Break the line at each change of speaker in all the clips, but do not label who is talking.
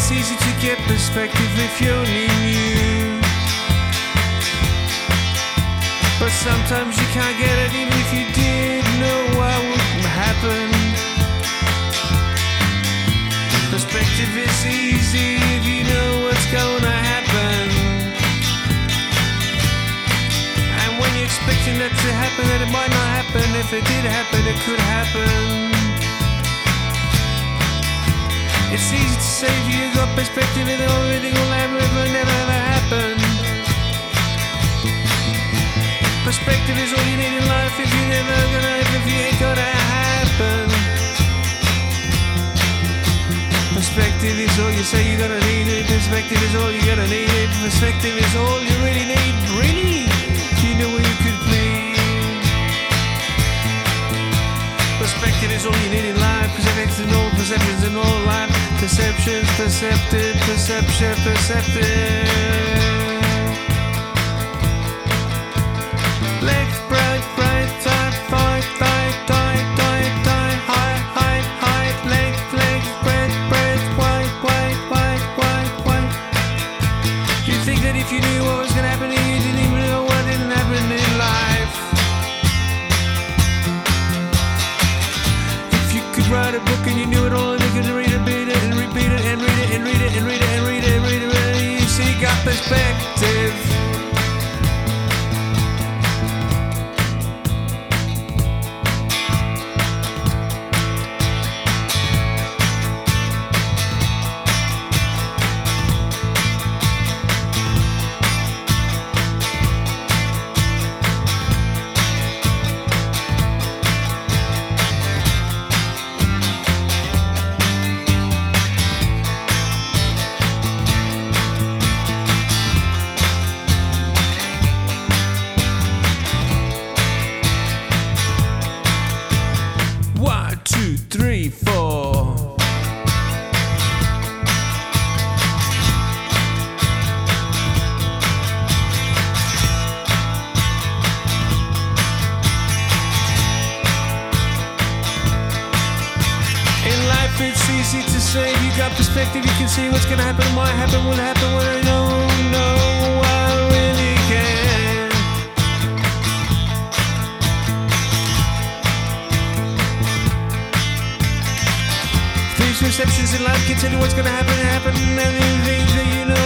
it's easy to get perspective if you only knew. But sometimes you can't get it even if you did know what would happen. Perspective is easy if you know what's gonna happen. And when you're expecting that to happen, that it might not happen. If it did happen, it could happen. It's easy to say if you got perspective and everything will ever, ever, never, ever happen. Perspective is all you need in life if you never gonna, if you ain't gonna happen. Perspective is all you say you're gonna need. It. Perspective is all you're gonna need. It. Perspective is all you really need. Really, Perceptions, perceptive, perception, perceptive. Left, right, right, side, five, tight, tight, tight, tight, high, high, high, left, left, breath, breath, wide, wide, wide, wide, wide. You think that if you knew what was gonna happen, to you didn't even know what didn't happen in life. If you could write a book and you knew it read it, read it, read it, read it, you got perspective. In life, it's easy to say you got perspective, you can see what's gonna happen, what happen, will happen, when I know, I perceptions in life can tell you what's gonna happen, happen, and anything that you know,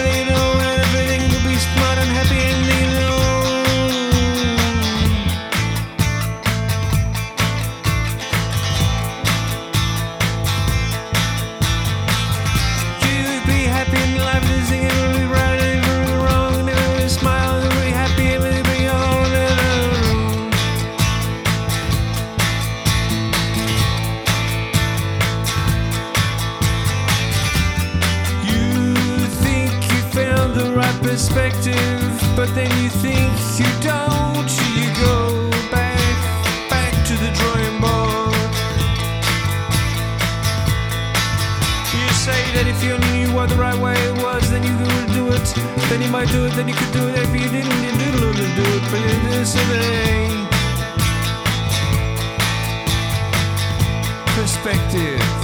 perspective, but then you think you don't. You go back, back to the drawing board. You say that if you knew what the right way was, then you would do it. Then you might do it, then you could do it. If you didn't, you didn't do it. But it is today. Perspective.